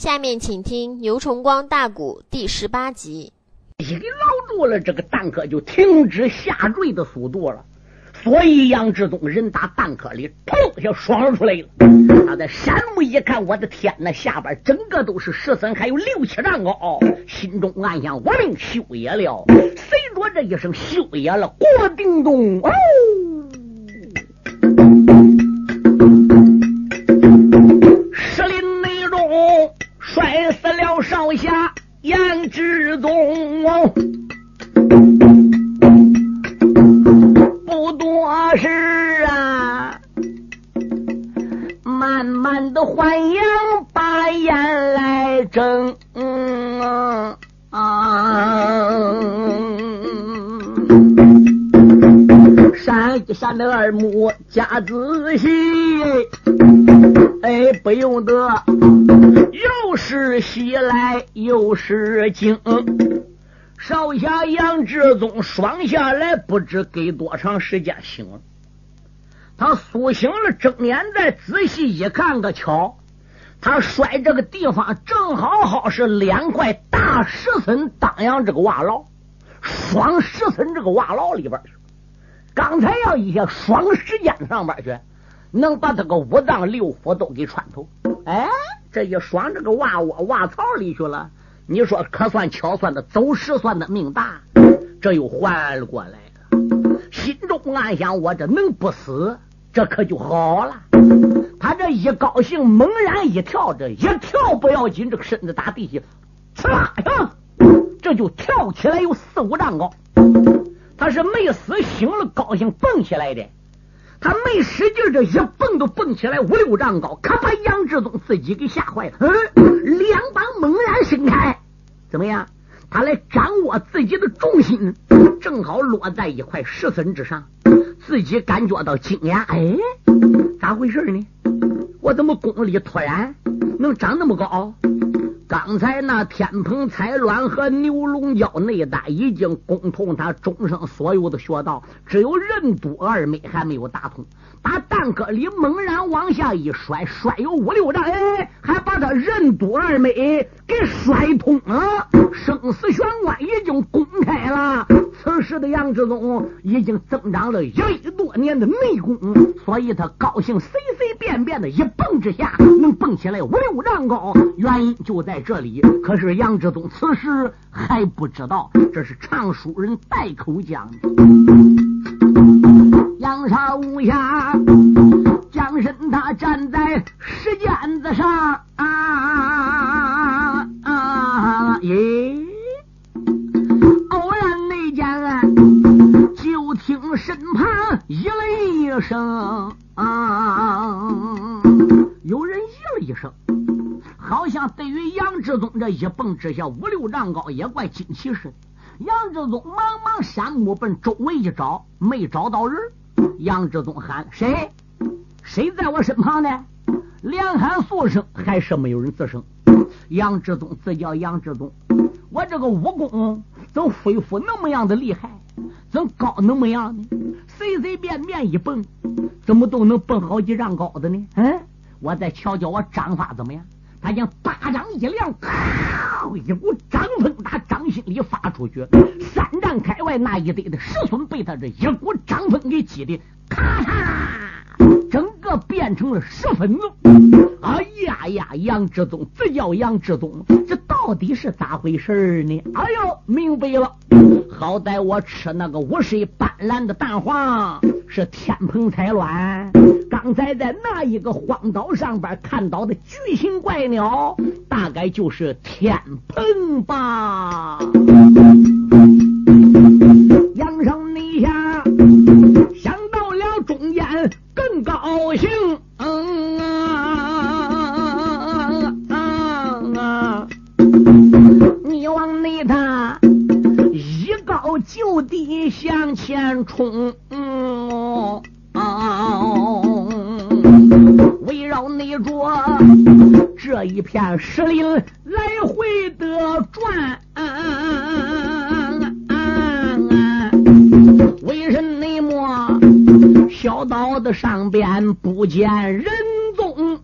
下面请听牛崇光大鼓第十八集。一给捞住了，这个蛋壳就停止下坠的速度了。所以杨志忠人打蛋壳里，砰一下爽出来了。他在山木一看，我的天哪，下边整个都是石森，还有六七丈高，心中暗想：我命休也了。随着这一声休也了，郭叮咚哦。闪一闪的二目加仔细，哎，不用得，又是喜来又是惊。少侠杨志忠双下来，不知给多长时间醒了。他苏醒了，睁眼再仔细一看，个巧，他摔这个地方正好好是两块大石森当阳这个瓦牢，双石森这个瓦牢里边。刚才要一下双时间上边去，能把这个五脏六腑都给穿透。哎，这一双这个瓦窝瓦槽里去了，你说可算巧算的走时算的命大，这又缓了过来了。心中暗想：我这能不死，这可就好了。他这一高兴，猛然一跳，这一跳不要紧，这个身子打地下，呲啦呀，这就跳起来有四五丈高。他是没死，醒了，高兴蹦起来的。他没使劲，这一蹦都蹦起来五六丈高，可把杨志忠自己给吓坏了。嗯，两膀猛然伸开，怎么样？他来掌握自己的重心，正好落在一块石笋之上，自己感觉到惊讶。哎，咋回事呢？我怎么功力突然能长那么高？刚才那天蓬彩卵和牛龙胶内丹已经攻通他终生所有的穴道，只有任督二脉还没有打通。把蛋壳里猛然往下一摔，摔有五六丈，哎，还把他任督二脉给摔通了。生死玄关已经公开了。此时的杨志忠已经增长了一百多年的内功，所以他高兴，谁谁便便的一蹦之下能蹦起来五六丈高。原因就在这里。可是杨志忠此时还不知道，这是唱书人带口讲的。杨少无下将身他站在石涧子上啊啊！耶！偶然内间，就听身旁一雷一声像对于杨志忠这一蹦之下五六丈高也怪惊奇似的。杨志忠忙忙山木奔周围一找，没找到人。杨志忠喊：“谁？谁在我身旁呢？”连喊数声，还是没有人吱声。杨志忠自叫杨志忠，我这个武功怎恢复那么样的厉害？怎高那么样呢？随随便便一蹦，怎么都能蹦好几丈高的呢？嗯，我再瞧瞧我掌法怎么样？他将巴掌一亮，一股掌风打掌心里发出去，三丈开外那一堆的石笋被他这一股掌风给击的，咔嚓，整个变成了石粉子。哎呀呀，杨志忠，这叫杨志忠，这到底是咋回事呢？哎呦，明白了，好歹我吃那个五水斑斓的蛋黄是天蓬彩卵。刚才在那一个荒岛上边看到的巨型怪鸟，大概就是天蓬吧。石林来回的转，啊为什么小岛的上边不见人踪？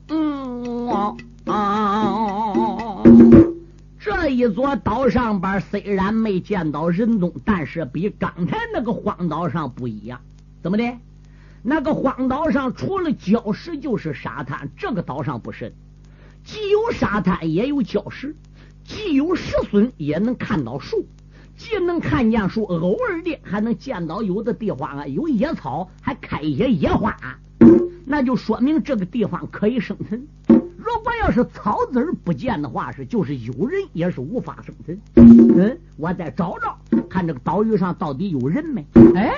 这一座岛上边，虽然没见到人踪，但是比刚才那个荒岛上不一样。怎么的？那个荒岛上除了礁石就是沙滩，这个岛上不是，既有沙滩也有礁石，既有石笋也能看到树，既能看见树，偶尔的还能见到有的地方啊有野草，还开一些野花，那就说明这个地方可以生存。如果要是草籽不见的话，是就是有人也是无法生存。嗯，我再找找，看这个岛屿上到底有人没？哎，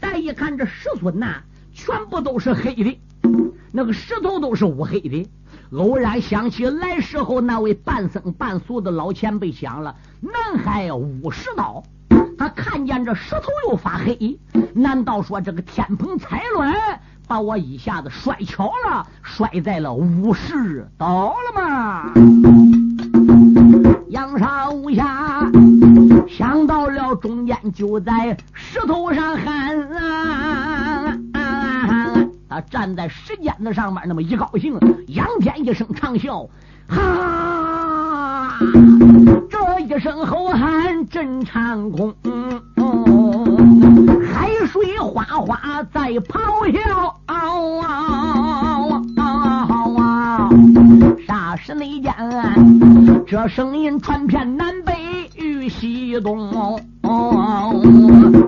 再一看这石笋呐。全部都是黑的，那个石头都是乌黑的。偶然想起来时候那位半僧半俗的老前辈想了：南海五十刀，他看见这石头又发黑，难道说这个天蓬彩卵把我一下子摔巧了，摔在了五十刀了吗？杨少侠想到了中间就在石头上喊啊！他站在石尖子上面，那么一高兴，仰天一声长啸，哈！这一声吼喊震长空，嗯海水哗哗在咆哮，霎时内间，这声音传遍南北与西东。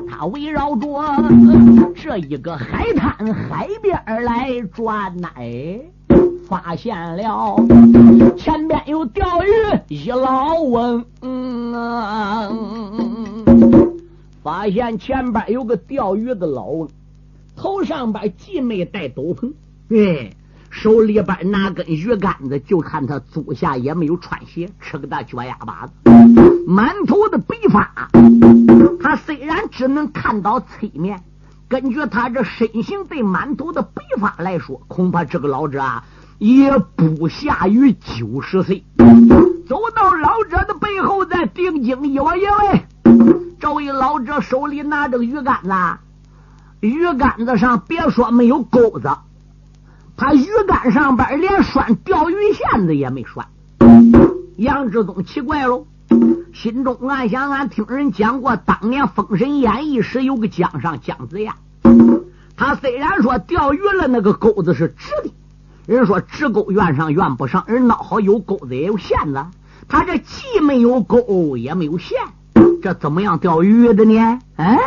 他围绕着这一个海滩海边来转呐，哎，发现了前边有钓鱼一老翁，嗯发现前边有个钓鱼的老翁，头上边既没戴斗篷，哎，手里边拿根鱼竿子，就看他足下也没有穿鞋，吃个大脚丫巴子，满头的白发。他虽然只能看到侧面，根据他这身形对满头的白发来说，恐怕这个老者啊也不下于九十岁。走到老者的背后，再定睛一望，一位，这位老者手里拿着个鱼竿子，鱼竿子上别说没有钩子，他鱼竿上边连拴钓鱼线子也没拴。杨志宗奇怪喽。心中暗想：俺听人讲过，当年《封神演义》时有个江上姜子牙，他虽然说钓鱼了，那个钩子是直的，人说直钩怨上怨不上，人闹好有钩子也有线子，他这既没有钩也没有线，这怎么样钓鱼的呢？哎，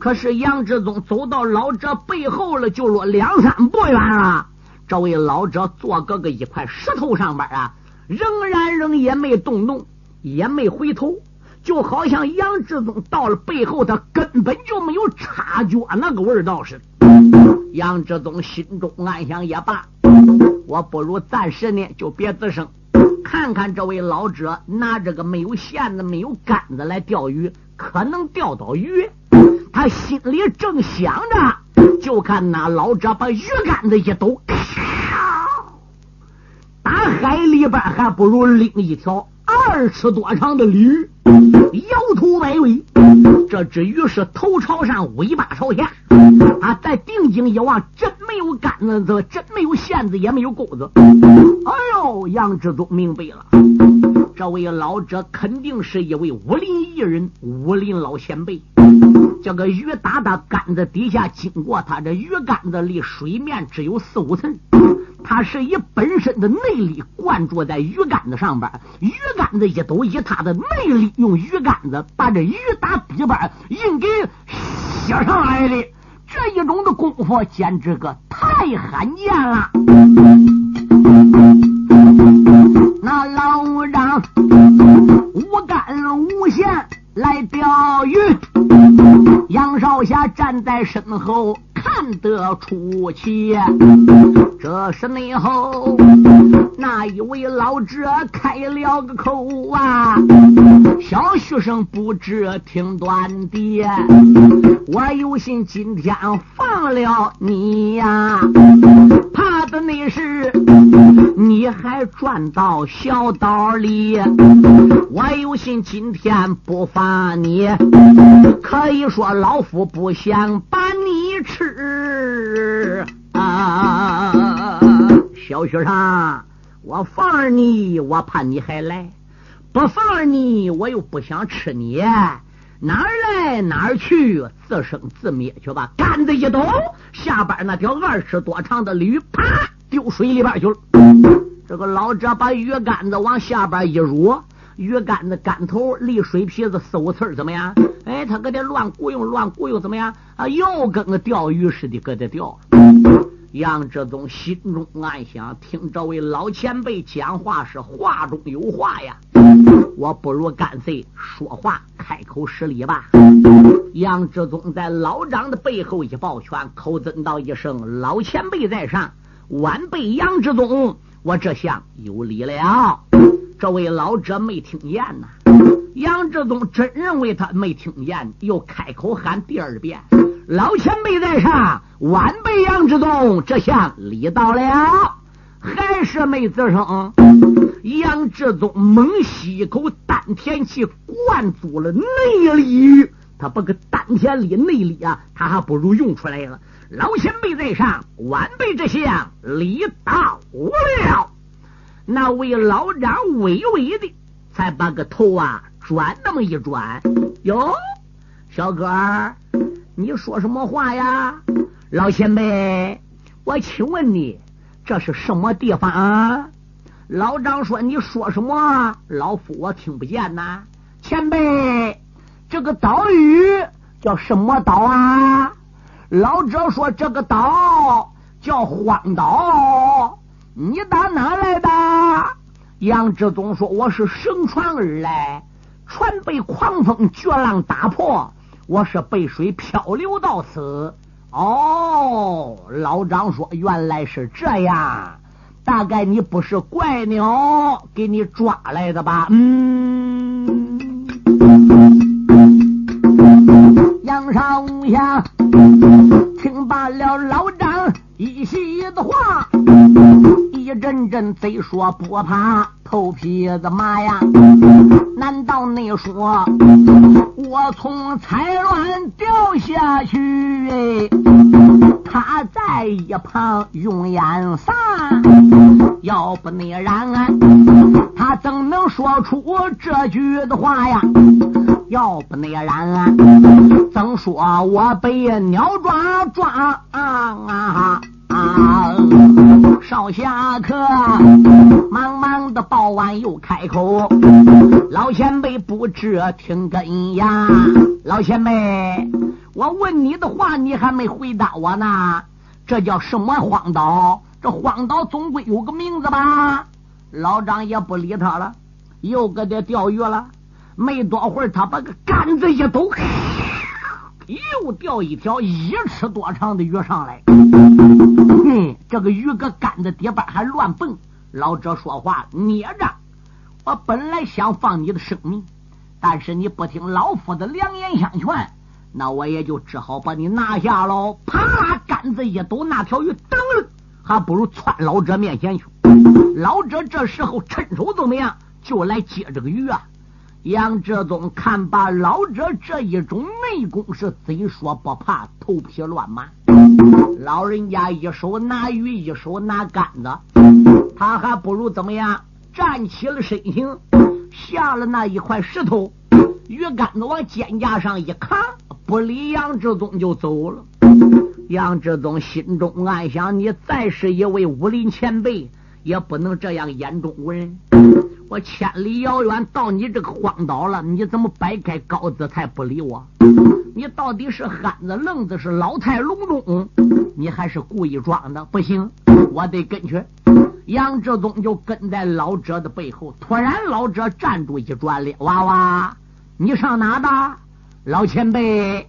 可是杨志宗走到老者背后了，就落两三步远了。这位老者坐搁个一块石头上边啊，仍然仍也没动动。也没回头，就好像杨志宗到了背后，他根本就没有察觉那个味道似的。杨志宗心中暗想：也罢，我不如暂时呢就别吱声，看看这位老者拿着个没有线子、没有杆子来钓鱼，可能钓到鱼。他心里正想着，就看那老者把鱼竿子一抖，打海里边还不如拎一条。二尺多长的鲤，摇头摆尾。这只鱼是头朝上，尾巴朝下。啊！再定睛一望，真没有杆子，这真没有线子，也没有钩子。哎呦，杨志宗明白了，这位老者肯定是一位武林艺人，武林老前辈。这个鱼打到杆子底下，经过他这鱼杆子离水面只有四五寸。他是以本身的内力灌注在鱼竿子上边，鱼竿子一抖，以他的内力用鱼竿子把这鱼打底板硬给吸上来的，这一种的功夫简直个太罕见了。那老张无竿无线来钓鱼，杨少侠站在身后。看得出奇，这是内后那一位老者开了个口啊，小学生不知听短的，我有心今天放了你呀，怕的那是你还转到小道里，我有心今天不放你，可以说老夫不想把你吃。是啊，小学生，我放你，我怕你还来，不放你，我又不想吃你，哪儿来哪儿去，自生自灭去吧！杆子一抖，下边那条二尺多长的驴，啪，丢水里边去了。这个老者把鱼竿子往下边一入，鱼竿子竿头离水皮子四五寸，怎么样？哎，他搁这乱鼓用，乱鼓用，怎么样？啊，又跟个钓鱼似的搁这钓。杨志宗心中暗想：听这位老前辈讲话是话中有话呀，我不如干脆说话开口施礼吧。杨志宗在老张的背后一抱拳，口尊道一声：“老前辈在上，晚辈杨志宗，我这下有礼了。”这位老者没听见呐，杨志宗真认为他没听见，又开口喊第二遍。老前辈在上，晚辈杨志宗，这下礼到了，还是没吱声。杨志宗猛吸一口丹田气，灌足了内力。他把个丹田里内力啊，他还不如用出来了。老前辈在上，晚辈这下礼到了。那位老张微微的，才把个头啊转那么一转，哟，小哥。你说什么话呀，老前辈？我请问你，这是什么地方啊？老张说：“你说什么？老夫我听不见呐。”前辈，这个岛屿叫什么岛啊？老者说：“这个岛叫荒岛。”你打哪来的？杨志宗说：“我是乘船而来，船被狂风巨浪打破。”我是被水漂流到此。哦，老张说：“原来是这样，大概你不是怪鸟给你抓来的吧？”嗯，杨少侠阵贼说不怕。头皮子麻呀！难道你说我从彩鸾掉下去？他在一旁用眼撒，要不你然，他怎能说出这句的话呀？要不你然，怎说我被鸟抓抓啊？啊！少侠客忙忙的报完又开口，老前辈不知听根呀。老前辈，我问你的话，你还没回答我呢。这叫什么荒岛？这荒岛总归有个名字吧？老张也不理他了，又搁这钓鱼了。没多会儿，他把个杆子一抖。又钓一条一尺多长的鱼上来，哼，这个鱼搁杆子底板还乱蹦。老者说话：“捏着，我本来想放你的生命，但是你不听老夫的良言相劝，那我也就只好把你拿下喽。”啪，杆子一抖，那条鱼噔，还不如窜老者面前去。老者这时候趁手怎么样，就来接这个鱼啊。杨志宗看罢老者这一种内功是贼说不怕，头皮乱麻。老人家一手拿鱼，一手拿杆子，他还不如怎么样？站起了身形，下了那一块石头，鱼竿子往肩胛上一扛，不理杨志宗就走了。杨志宗心中暗想：你再是一位武林前辈，也不能这样眼中无人。我千里遥远到你这个荒岛了，你怎么摆开高姿态不理我？你到底是憨子愣子是老态龙钟？你还是故意装的？不行，我得跟去。杨志宗就跟在老者的背后。突然，老者站住，一转脸：“娃娃，你上哪的？老前辈，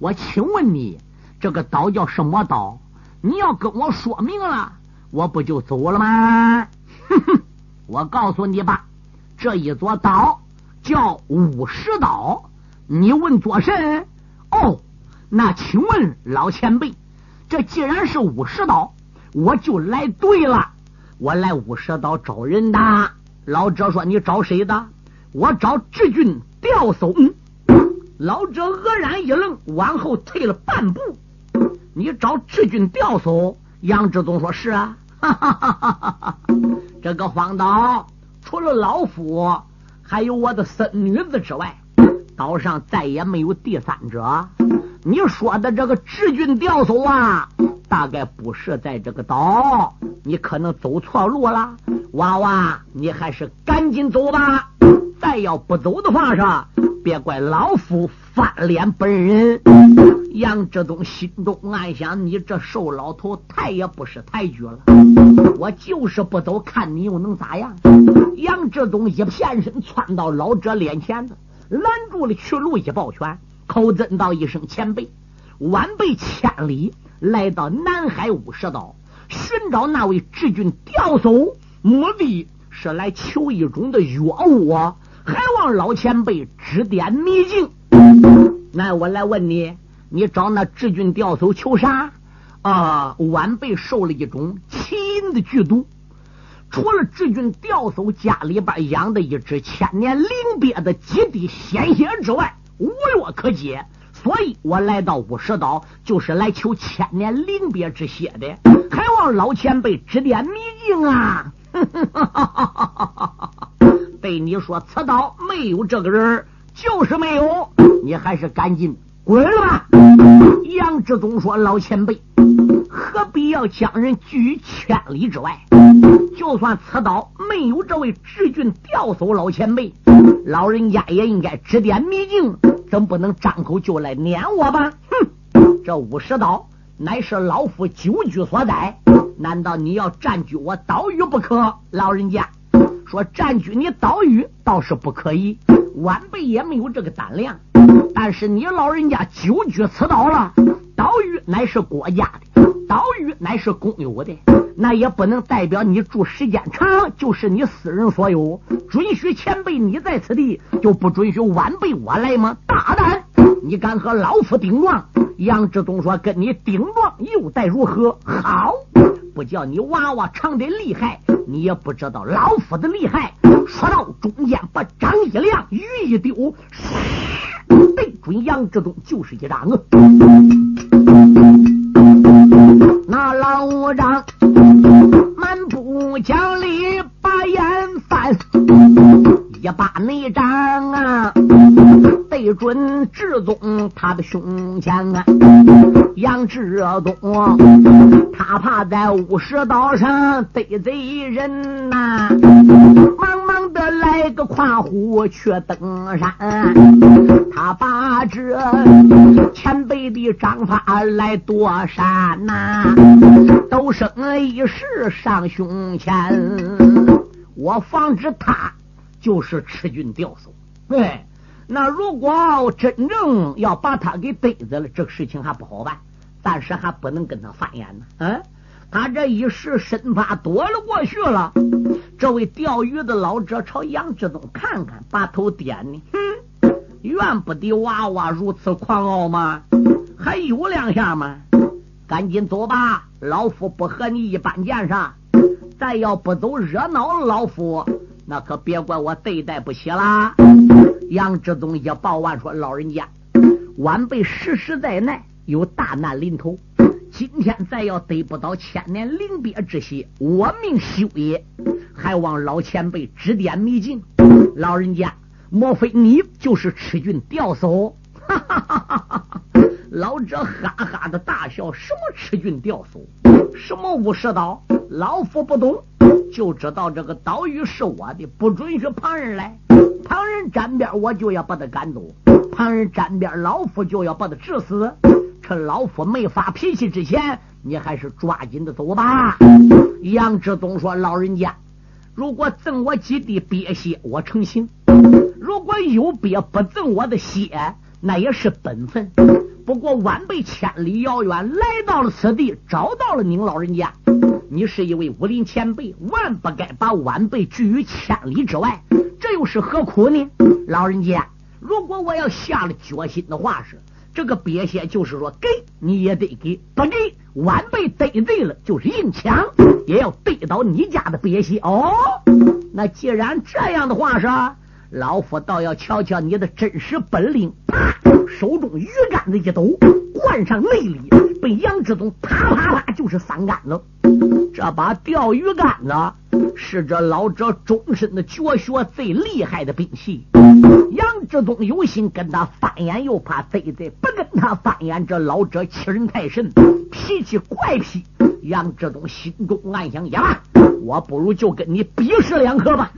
我请问你，这个岛叫什么岛？你要跟我说明了，我不就走了吗？”哼哼。我告诉你吧，这一座岛叫五石岛。你问做甚？哦，那请问老前辈，这既然是五石岛，我就来对了。我来五石岛找人的。老者说：“你找谁的？”我找志军吊叟。老者愕然一愣，往后退了半步。你找志军吊叟？杨志宗说：“是啊。”哈哈哈哈哈哈！这个荒岛除了老夫，还有我的孙女子之外，岛上再也没有第三者。你说的这个智军吊叟啊，大概不是在这个岛，你可能走错路了。娃娃，你还是赶紧走吧。再要不走的话，是别怪老夫翻脸本人。杨志东心中暗想：你这瘦老头太也不识抬举了，我就是不走，看你又能咋样？杨志东一偏身窜到老者脸前子，拦住了去路，一抱拳。口尊道一声前辈，晚辈千里来到南海五十岛寻找那位智军吊叟，目的是来求一种的药物，还望老前辈指点迷津。那我来问你，你找那智军吊叟求啥？啊，晚辈受了一种奇淫的剧毒，除了智军吊叟家里边养的一只千年灵鳖的几滴鲜血之外。无药可解，所以我来到五十岛，就是来求千年灵鳖之血的，还望老前辈指点迷津啊！被你说此岛没有这个人，就是没有，你还是赶紧滚了吧！杨志忠说：“老前辈，何必要将人拒于千里之外？就算此岛没有这位智俊吊叟老前辈。”老人家也应该指点迷津，怎不能张口就来撵我吧？哼！这五十刀乃是老夫久居所在，难道你要占据我岛屿不可？老人家说占据你岛屿倒是不可以，晚辈也没有这个胆量。但是你老人家久居此岛了，岛屿乃是国家的，岛屿乃是公有的。那也不能代表你住时间长就是你私人所有。准许前辈你在此地，就不准许晚辈我来吗？大胆！你敢和老夫顶撞？杨志东说：“跟你顶撞又待如何？好，不叫你娃娃唱的厉害，你也不知道老夫的厉害。”说到中间，把掌一亮，鱼一丢，对准杨志忠就是一掌啊！那老张满不讲理，把眼翻，一把内掌啊，准志宗他的胸前啊。杨志东他怕在五十道上得罪人呐，忙忙的来个跨虎去登山，他把这前辈的章法来躲闪呐，都生一世上胸前，我防止他就是赤军吊叟。对，那如果真正要把他给逮着了，这个事情还不好办。暂时还不能跟他翻眼呢。嗯，他这一时身法躲了过去了。这位钓鱼的老者朝杨志东看看，把头点呢。哼，怨不得娃娃如此狂傲吗？还有两下吗？赶紧走吧，老夫不和你一般见识。再要不走，惹恼了老夫，那可别怪我对待不起啦。杨志东一抱腕说：“老人家，晚辈实实在在。”有大难临头，今天再要得不到千年灵鳖之血，我命休也。还望老前辈指点迷津。老人家，莫非你就是赤军吊叟？哈哈哈哈哈！老者哈哈的大笑。什么赤军吊叟？什么武士刀？老夫不懂，就知道这个岛屿是我的，不准许旁人来。旁人沾边，我就要把他赶走；旁人沾边，老夫就要把他治死。趁老夫没发脾气之前，你还是抓紧的走吧。杨志东说：“老人家，如果赠我几滴鳖血，我成行；如果有鳖不赠我的血，那也是本分。不过晚辈千里遥远来到了此地，找到了您老人家。你是一位武林前辈，万不该把晚辈拒于千里之外。这又是何苦呢？老人家，如果我要下了决心的话是。”这个鳖血就是说，给你也得给，不给晚辈得罪了就是硬抢，也要得到你家的鳖血哦。那既然这样的话是，老夫倒要瞧瞧你的真实本领。啪，手中鱼竿子一抖，灌上内力，被杨志东啪啪啪就是三竿子。这把钓鱼竿子是这老者终身的绝学最厉害的兵器。杨志东有心跟他翻眼，又怕贼贼不跟他翻眼。这老者欺人太甚，脾气怪癖。杨志东心中暗想：呀，我不如就跟你比试两颗吧。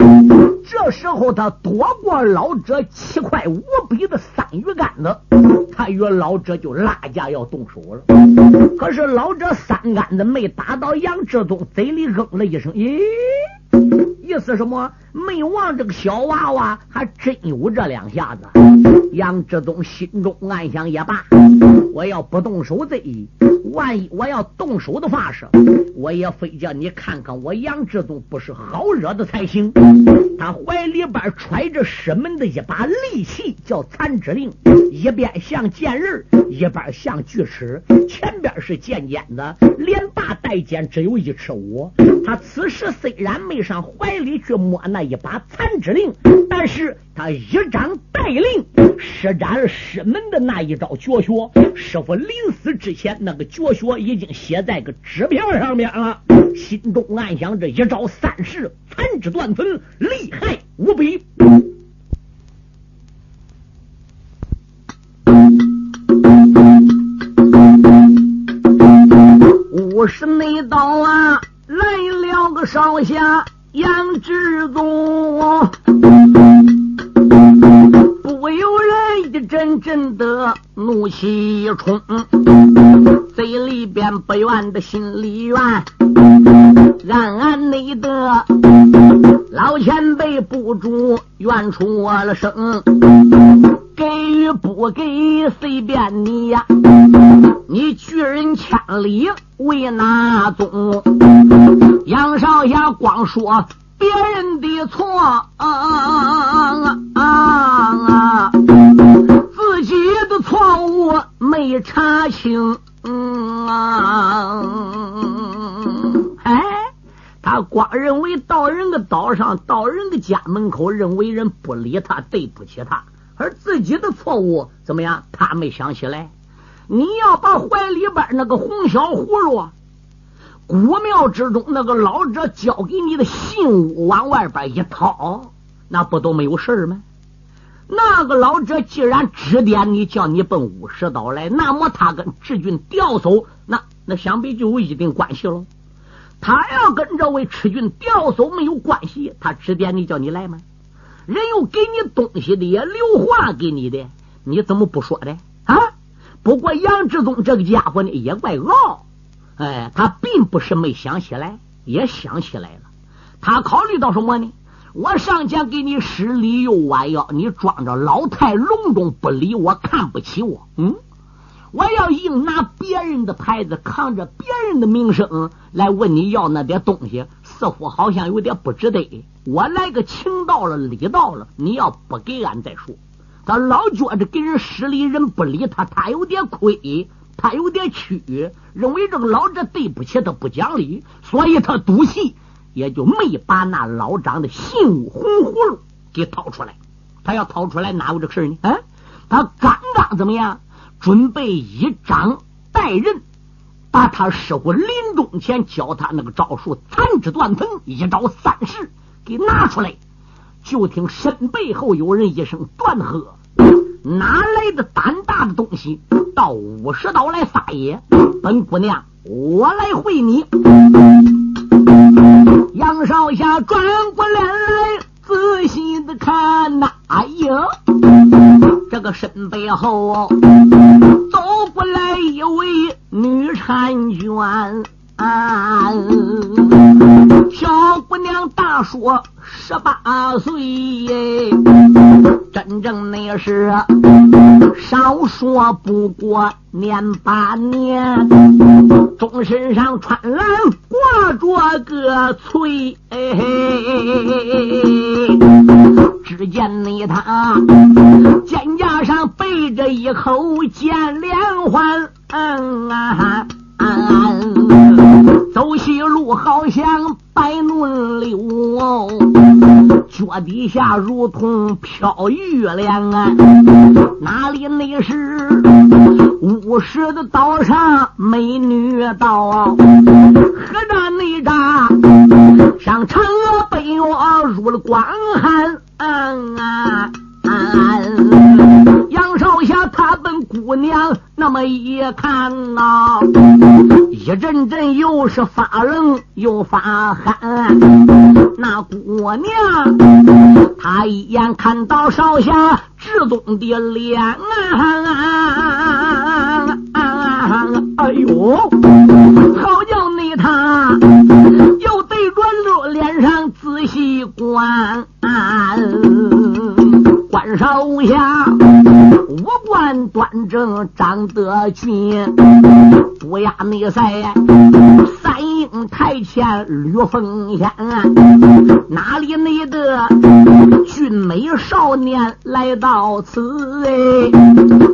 这时候他夺过老者七块无比的三鱼杆子，他与老者就拉架要动手了。可是老者三杆子没打到杨志忠嘴里，嗯了一声：“咦。”意思什么？没忘这个小娃娃还真有这两下子。杨志忠心中暗想：也罢，我要不动手贼，万一我要动手的话是，我也非叫你看看我杨志忠不是好惹的才行。他怀里边揣着师门的一把利器，叫残肢令，一边像剑刃，一边像锯齿，前边是尖尖的，连把带尖，只有一尺五。他此时虽然没上怀里去摸那一把残肢令，但是他一掌带令，施展了师门的那一招绝学。师傅临死之前，那个绝学已经写在个纸片上面了。心中暗想：这一招三式，残肢断魂，厉害无比。五十内刀啊，来了个少侠杨志宗，不由人一阵阵的怒气冲，嘴里边不愿的心里怨，暗暗内的老前辈不住怨出我了声。给与不给随便你呀，你拒人千里为哪宗？杨少侠光说别人的错，啊啊自己的错误没查清。嗯啊，哎，他光认为到人个岛上，到人个家门口，认为人不理他，对不起他。而自己的错误怎么样？他没想起来。你要把怀里边那个红小葫芦、古庙之中那个老者交给你的信物往外边一掏，那不都没有事吗？那个老者既然指点你，叫你奔五十岛来，那么他跟志军调走，那那想必就有一定关系喽。他要跟这位赤军调走没有关系，他指点你叫你来吗？人又给你东西的，也留话给你的，你怎么不说的啊？不过杨志忠这个家伙呢，也怪傲，哎，他并不是没想起来，也想起来了。他考虑到什么呢？我上前给你施礼又弯腰，你装着老态龙钟不理我，看不起我。嗯，我要硬拿别人的牌子，扛着别人的名声来问你要那点东西，似乎好像有点不值得。我来个情到了理到了，你要不给俺再说。他老觉着给人施礼，人不理他，他有点亏，他有点屈，认为这个老者对不起他，不讲理，所以他赌气，也就没把那老张的信物红葫芦给掏出来。他要掏出来，哪有这个事呢？啊，他刚刚怎么样？准备一掌带刃，把他师傅临终前教他那个招数残肢断藤一招三式。给拿出来！就听身背后有人一声断喝：“哪来的胆大的东西，到五十刀来撒野？本姑娘，我来会你。”杨少侠转过脸来，仔细的看呐，哎呀，这个身背后走过来一位女婵娟。小姑娘大说十八岁，真正那是少说不过年八年，钟身上穿蓝挂着个翠，只见你他肩胛上背着一口剑连环。嗯，啊走西路好像白嫩柳，脚底下如同飘月亮啊！哪里那是五十的岛上美女到，合着内扎上嫦娥背我入了光寒。杨少侠他奔姑娘那么一看呐，一阵阵又是发冷又发寒。那姑娘她一眼看到少侠志宗的脸啊，哎呦，好叫你他又对着了脸上仔细观。正，张德俊，不亚内赛三英台前吕奉先，哪里来的俊美少年来到此？哎，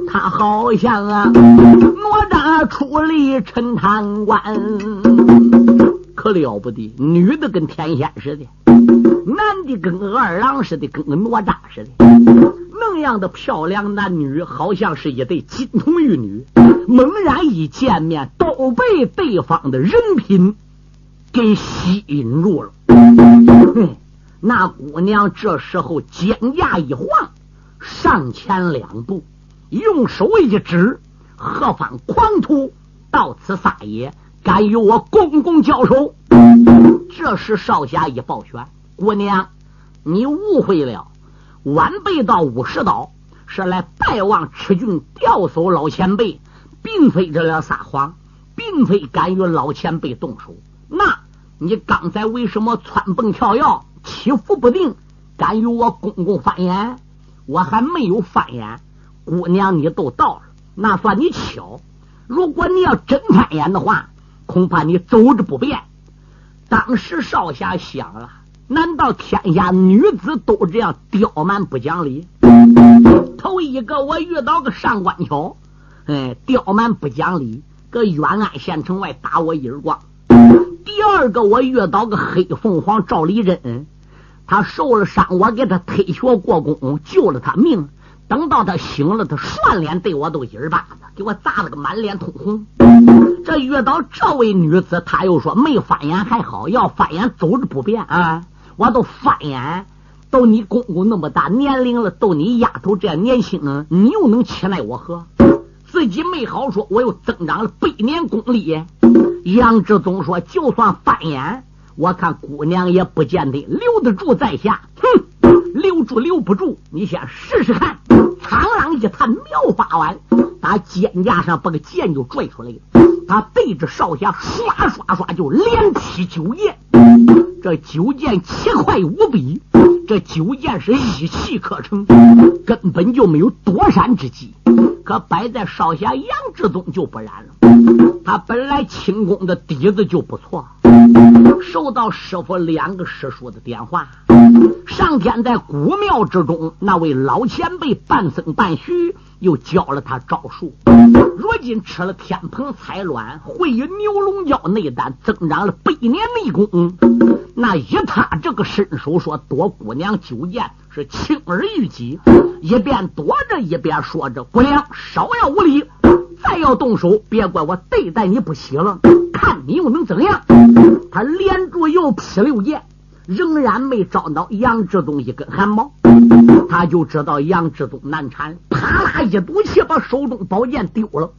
他好像啊哪吒出离陈塘关，可了不得，女的跟天仙似的。男的跟个二郎似的，跟个哪吒似的，那样的漂亮男女，好像是一对金童玉女。猛然一见面，都被对方的人品给吸引住了。哼那姑娘这时候肩胛一晃，上前两步，用手一指：“何方狂徒，到此撒野，敢与我公公交手？”这时少侠一抱拳。姑娘，你误会了。晚辈到五十岛是来拜望赤郡吊叟老前辈，并非这了撒谎，并非敢与老前辈动手。那你刚才为什么窜蹦跳跃、起伏不定，敢与我公公翻眼？我还没有翻眼。姑娘，你都到了，那算你巧。如果你要真翻眼的话，恐怕你走之不便。当时少侠想了。难道天下女子都这样刁蛮不讲理？头一个我遇到个上官桥，哎，刁蛮不讲理，搁远安县城外打我一耳光。第二个我遇到个黑凤凰赵立珍，他受了伤，我给他推学过宫，救了他命。等到他醒了，他涮脸对我都一耳巴子，给我砸了个满脸通红。这遇到这位女子，他又说没翻眼还好，要翻眼走着不便啊。我都翻眼，都你公公那么大年龄了，都你丫头这样年轻，你又能欺奈我何？自己没好说，我又增长了百年功力。杨志宗说：“就算翻眼，我看姑娘也不见得留得住在下。哼，留住留不住，你先试试看。”苍狼一探妙法丸，打肩架上把个剑就拽出来了。他对着少侠刷刷刷就连劈九剑。这九剑奇快无比，这九剑是一气可成，根本就没有躲闪之机。可摆在少侠杨志宗就不然了，他本来轻功的底子就不错，受到师傅两个师叔的点化，上天在古庙之中那位老前辈半僧半虚。又教了他招数，如今吃了天蓬彩卵，会以牛龙胶内丹，增长了百年内功。那以他这个身手，说躲姑娘九剑是轻而易举。一边躲着，一边说着：“姑娘稍要无礼，再要动手，别怪我对待你不喜了。看你又能怎样？”他连着又劈六剑。仍然没招到杨志东一根汗毛，他就知道杨志东难缠，啪啦一赌气，把手中宝剑丢了。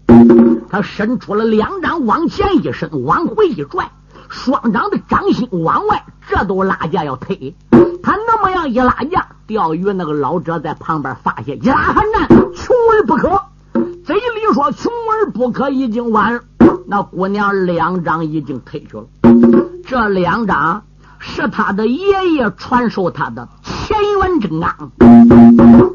他伸出了两掌往前一伸，往回一拽，双掌的掌心往外，这都拉架要推。他那么样一拉架，钓鱼那个老者在旁边发现，一拉寒战，穷而不可。嘴里说穷而不可，已经晚了。那姑娘两掌已经退去了，这两掌。是他的爷爷传授他的乾元真刚，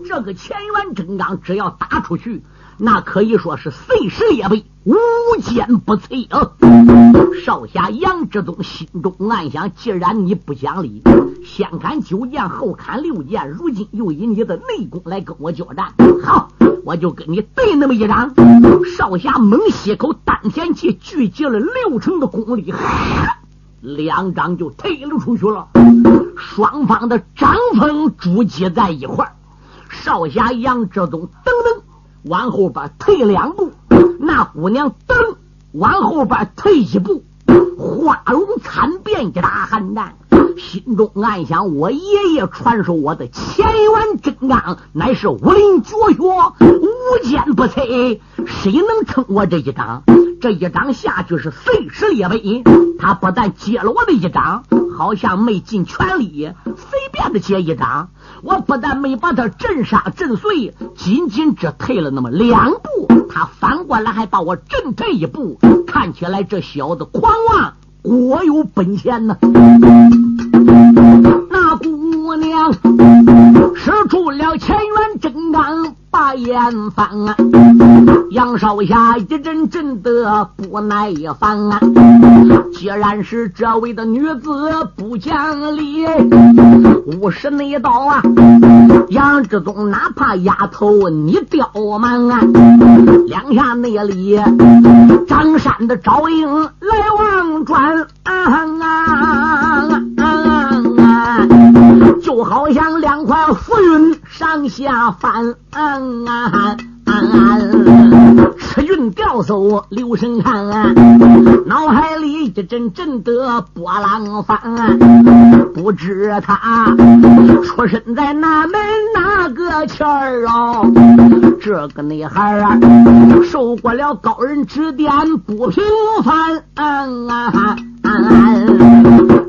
这个乾元真刚只要打出去，那可以说是碎石裂背，无坚不摧啊！少侠杨志宗心中暗想：既然你不讲理，先砍九剑，后砍六剑，如今又以你的内功来跟我交战，好，我就跟你对那么一掌。少侠猛吸口丹田气，聚集了六成的功力。两掌就推了出去了，双方的掌风筑基在一块儿。少侠杨志忠噔噔往后边退两步，那姑娘噔往后边退一步，花容惨变，一大汉蛋。心中暗想：我爷爷传授我的乾元真刚，乃是武林绝学，无坚不摧。谁能撑我这一掌？这一掌下去是碎石裂碑。他不但接了我的一掌，好像没尽全力，随便的接一掌。我不但没把他震杀震碎，仅仅只退了那么两步，他反过来还把我震退一步。看起来这小子狂妄，果有本钱呢。那姑娘使出了乾元真刚把眼翻啊，杨少侠一阵阵的不耐烦啊。既然是这位的女子不讲理，五十内刀啊，杨志忠哪怕丫头你刁蛮啊，两下内里张山的招应来往转啊。好像两块浮云上下翻，赤云吊走留神看，脑海里一阵阵的波浪翻，不知他出身在哪门哪个圈儿哦，这个女孩啊，受过了高人指点，不平凡。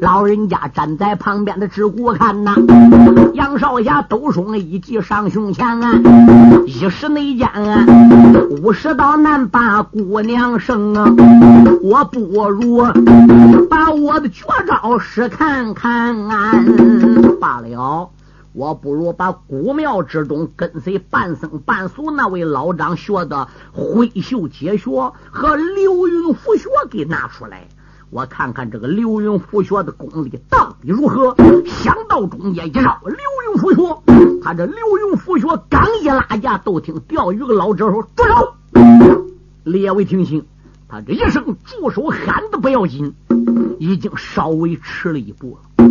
老人家站在旁边的只顾看呐，杨少侠抖胸一记上胸前，一时内间五十刀难把姑娘生啊！我不如把我的绝招试看看。罢了，我不如把古庙之中跟随半僧半俗那位老张学的挥袖解穴和流云符穴给拿出来。我看看这个流云符穴的功力到底如何？想到中间一绕，流云符穴，他这流云符穴刚一拉架，都听钓鱼个老者说：“住手！”列位听清，他这一声住手喊的不要紧，已经稍微迟了一步了。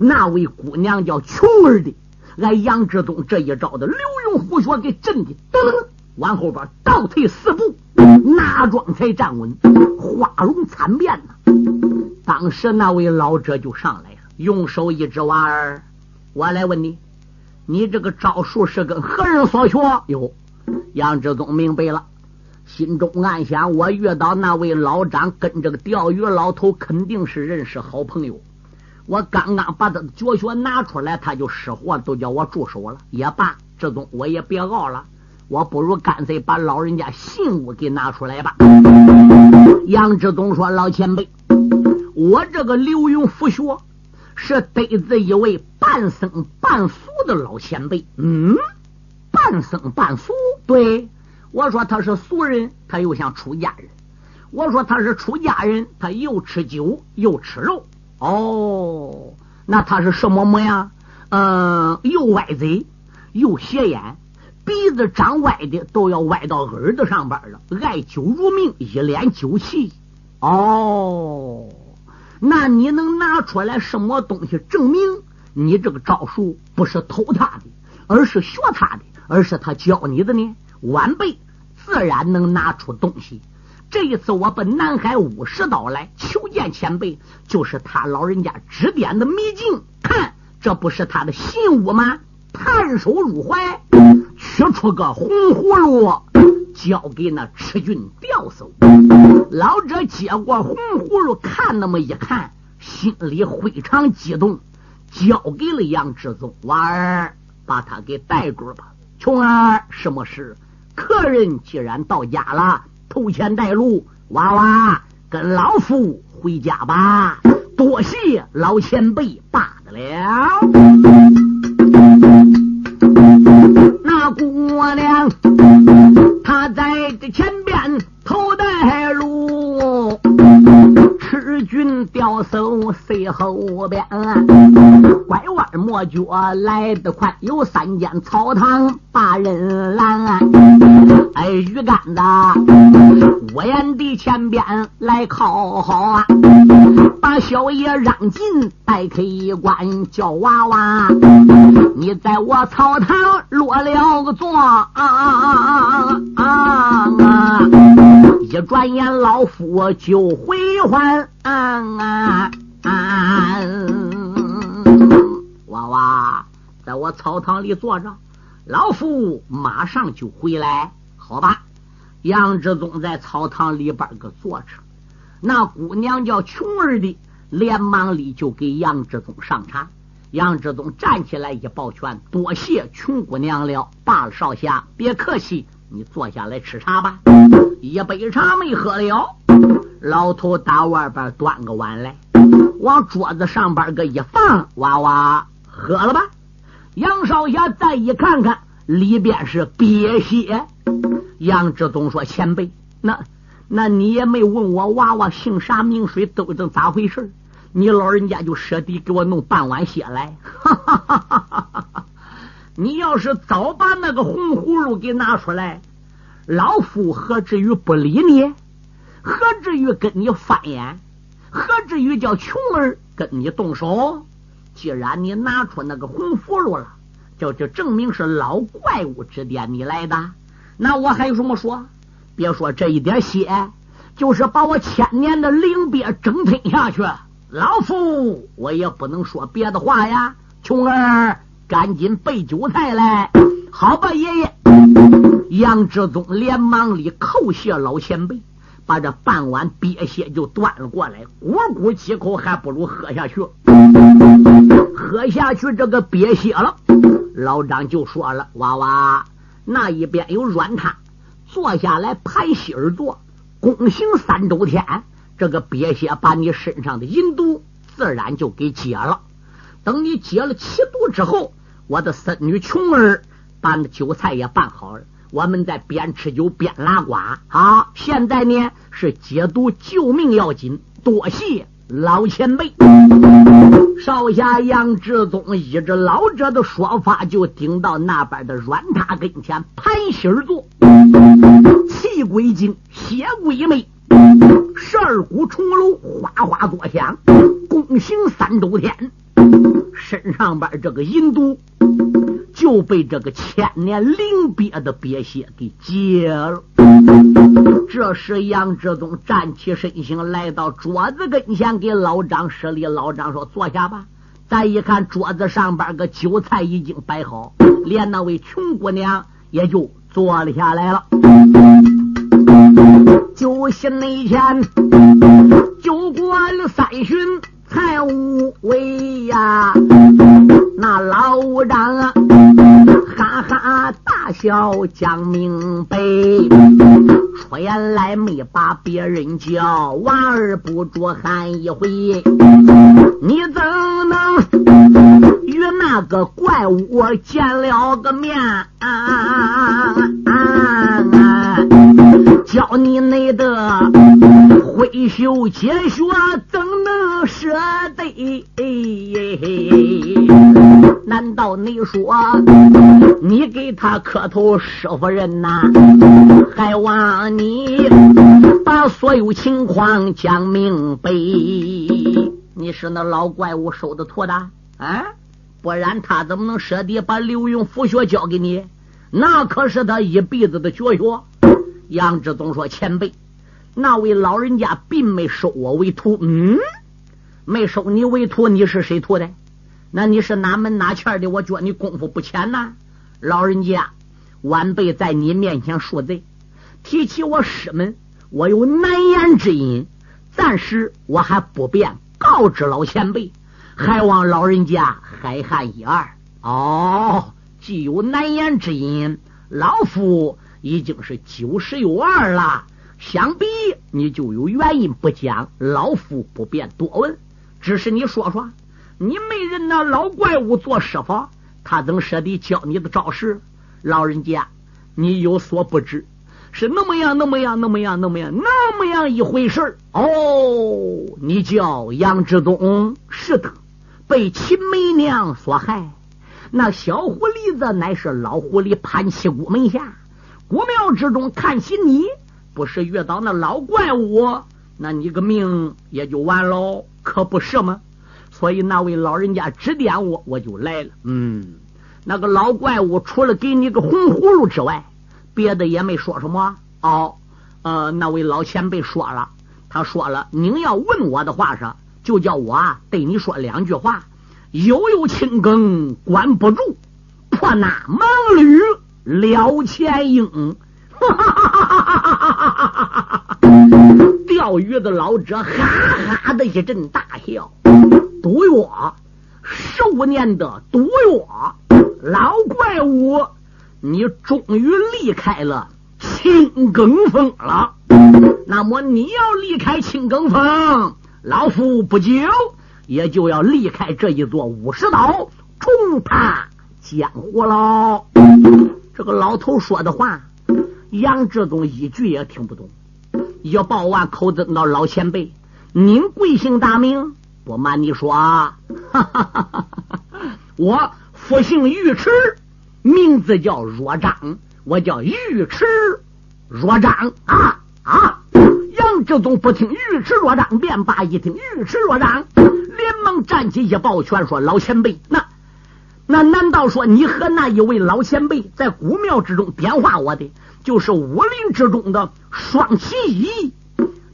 那位姑娘叫琼儿的，俺杨志东这一招的流云符穴给震的噔噔，噔，往后边倒退四步。拿桩才站稳，花容惨变呐！当时那位老者就上来了，用手一指娃儿：“我来问你，你这个招数是跟何人所学？”哟，杨志宗明白了，心中暗想：我遇到那位老张跟这个钓鱼老头肯定是认识好朋友。我刚刚把他的绝学拿出来，他就失火，都叫我住手了。也罢，志宗我也别傲了。我不如干脆把老人家信物给拿出来吧。杨志东说：“老前辈，我这个刘云符穴是得自一位半僧半俗的老前辈。嗯，半僧半俗，对我说他是俗人，他又像出家人。我说他是出家人，他又吃酒又吃肉。哦，那他是什么模样？嗯，又歪嘴又斜眼。”鼻子长歪的都要歪到耳朵上边了，爱酒如命，一脸酒气。哦，那你能拿出来什么东西证明你这个招数不是偷他的，而是学他的，而是他教你的呢？晚辈自然能拿出东西。这一次我奔南海五十刀来求见前辈，就是他老人家指点的秘境。看，这不是他的信物吗？探手入怀。取出个红葫芦，交给那赤军吊叟。老者接过红葫芦，看那么一看，心里非常激动，交给了杨志宗娃儿，把他给带住吧。琼儿，什么事？客人既然到家了，头前带路，娃娃跟老夫回家吧。多谢老前辈罢了。姑娘，她在这前边头戴路，军吊手随后边，拐弯抹角来得快，有三间草堂把人拦。哎，鱼竿子，我眼的前边来靠好啊！把小爷让进，带开关叫娃娃。你在我草堂落了个座啊啊啊啊！转眼老夫就回还。啊娃娃，在我草堂里坐着，老夫马上就回来。好吧，杨志忠在草堂里边个坐着，那姑娘叫琼儿的，连忙里就给杨志忠上茶。杨志忠站起来一抱拳，多谢琼姑娘了。罢了，少侠，别客气，你坐下来吃茶吧。一杯茶没喝了，老头打外边端个碗来，往桌子上边个一放，娃娃喝了吧。杨少侠再一看看，里边是鳖血。杨志忠说：“前辈，那那你也没问我娃娃姓啥名谁，都都咋回事？你老人家就舍得给我弄半碗血来？哈哈哈哈哈！你要是早把那个红葫芦给拿出来，老夫何至于不理你？何至于跟你翻眼？何至于叫琼儿跟你动手？既然你拿出那个红葫芦了，就就证明是老怪物指点你来的。”那我还有什么说？别说这一点血，就是把我千年的灵鳖整吞下去，老夫我也不能说别的话呀。琼儿，赶紧备酒菜来。好吧，爷爷。杨志忠连忙里叩谢老前辈，把这半碗鳖血就端了过来，咕咕几口，还不如喝下去。喝下去这个鳖血了，老张就说了：“娃娃。”那一边有软榻，坐下来盘膝而坐，躬行三周天，这个鳖血把你身上的阴毒自然就给解了。等你解了七毒之后，我的孙女琼儿把那酒菜也办好了，我们在边吃酒边拉呱。好，现在呢是解毒救命要紧，多谢。老前辈，少侠杨志宗依着老者的说法，就顶到那边的软榻跟前，盘膝而坐，气归精，血归媚，十二股重楼哗哗作响，宫行三周天，身上边这个阴毒。就被这个千年灵鳖的鳖血给解了。这时，杨志忠站起身形，来到桌子跟前，给老张施礼。老张说：“坐下吧。”再一看，桌子上边个酒菜已经摆好，连那位穷姑娘也就坐了下来了。酒席那天，酒过了三巡。才无为呀！那老张啊，哈哈大笑讲明白，出言来没把别人叫，娃儿不着喊一回，你怎能与那个怪物见了个面？啊啊啊教你那的挥袖解雪，怎能舍得？难道你说你给他磕头师傅人呐？还望你把所有情况讲明白？你是那老怪物收的徒的啊？不然他怎么能舍得把刘墉佛学教给你？那可是他一辈子的绝学。杨志宗说：“前辈，那位老人家并没收我为徒。嗯，没收你为徒，你是谁徒的？那你是哪门哪欠的？我觉得你功夫不浅呐。老人家，晚辈在你面前恕罪，提起我师门，我有难言之隐，暂时我还不便告知老前辈，还望老人家海涵一二。哦，既有难言之隐，老夫。”已经是九十有二了，想必你就有原因不讲，老夫不便多问。只是你说说，你没人那老怪物做师傅，他怎舍得教你的招式？老人家，你有所不知，是那么样，那么样，那么样，那么样，那么样一回事哦，你叫杨志东，是的，被秦媚娘所害。那小狐狸子乃是老狐狸潘七姑门下，古庙之中看起你，不是遇到那老怪物，那你个命也就完喽，可不是吗？所以那位老人家指点我，我就来了。嗯，那个老怪物除了给你个红葫芦之外，别的也没说什么。哦，呃，那位老前辈说了，他说了，您要问我的话是，就叫我啊对你说两句话。悠悠青埂关不住，破那盲驴撩前鹰。钓鱼的老者哈哈的一阵大笑。毒药，十五年的毒药，老怪物，你终于离开了青埂峰了。那么你要离开青埂峰，老夫不久也就要离开这一座五十岛，重踏江湖喽。这个老头说的话，杨志忠一句也听不懂。一报完口子，那老前辈，您贵姓大名？不瞒你说啊，我复姓尉迟，名字叫若章，我叫尉迟若章啊啊！杨志宗不听尉迟若章，便罢，一听尉迟若章，连忙站起一抱拳说：“老前辈，那那难道说你和那一位老前辈在古庙之中点化我的，就是武林之中的双奇一？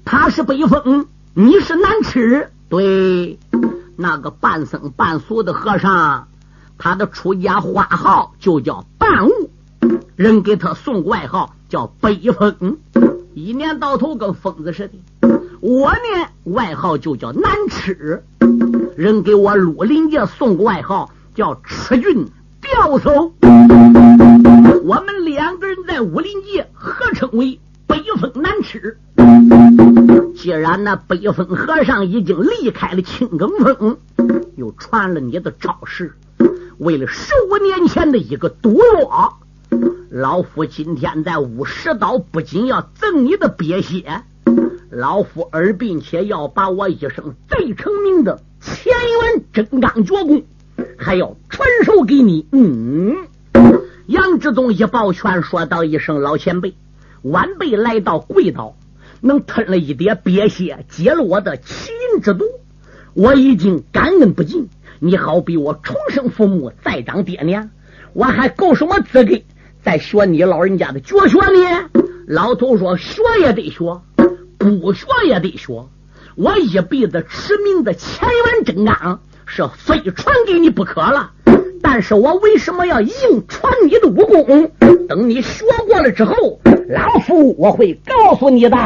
他是北风，你是南池。”对，那个半僧半俗的和尚，他的出家花号就叫半悟，人给他送外号叫北风，一年到头跟疯子似的。我呢，外号就叫南痴，人给我绿林界送个外号叫赤俊吊叟。我们两个人在武林界合称为北风南痴。既然那北风和尚已经离开了青埂峰，又传了你的招式，为了十五年前的一个毒药，老夫今天在五十岛不仅要赠你的鳖血，老夫而并且要把我一生最成名的千元真刚绝功，还要传授给你。嗯，杨志东一抱拳说道一声：“老前辈，晚辈来到贵岛。”能吞了一点鳖血，解了我的麒麟之毒，我已经感恩不尽。你好比我重生父母，再长爹娘，我还够什么资格再学你老人家的绝学呢？老头说：“学也得学，不学也得学。我一辈子驰名的千元真刚是非传给你不可了。但是我为什么要硬传你的武功？等你学过了之后。”老夫，我会告诉你的。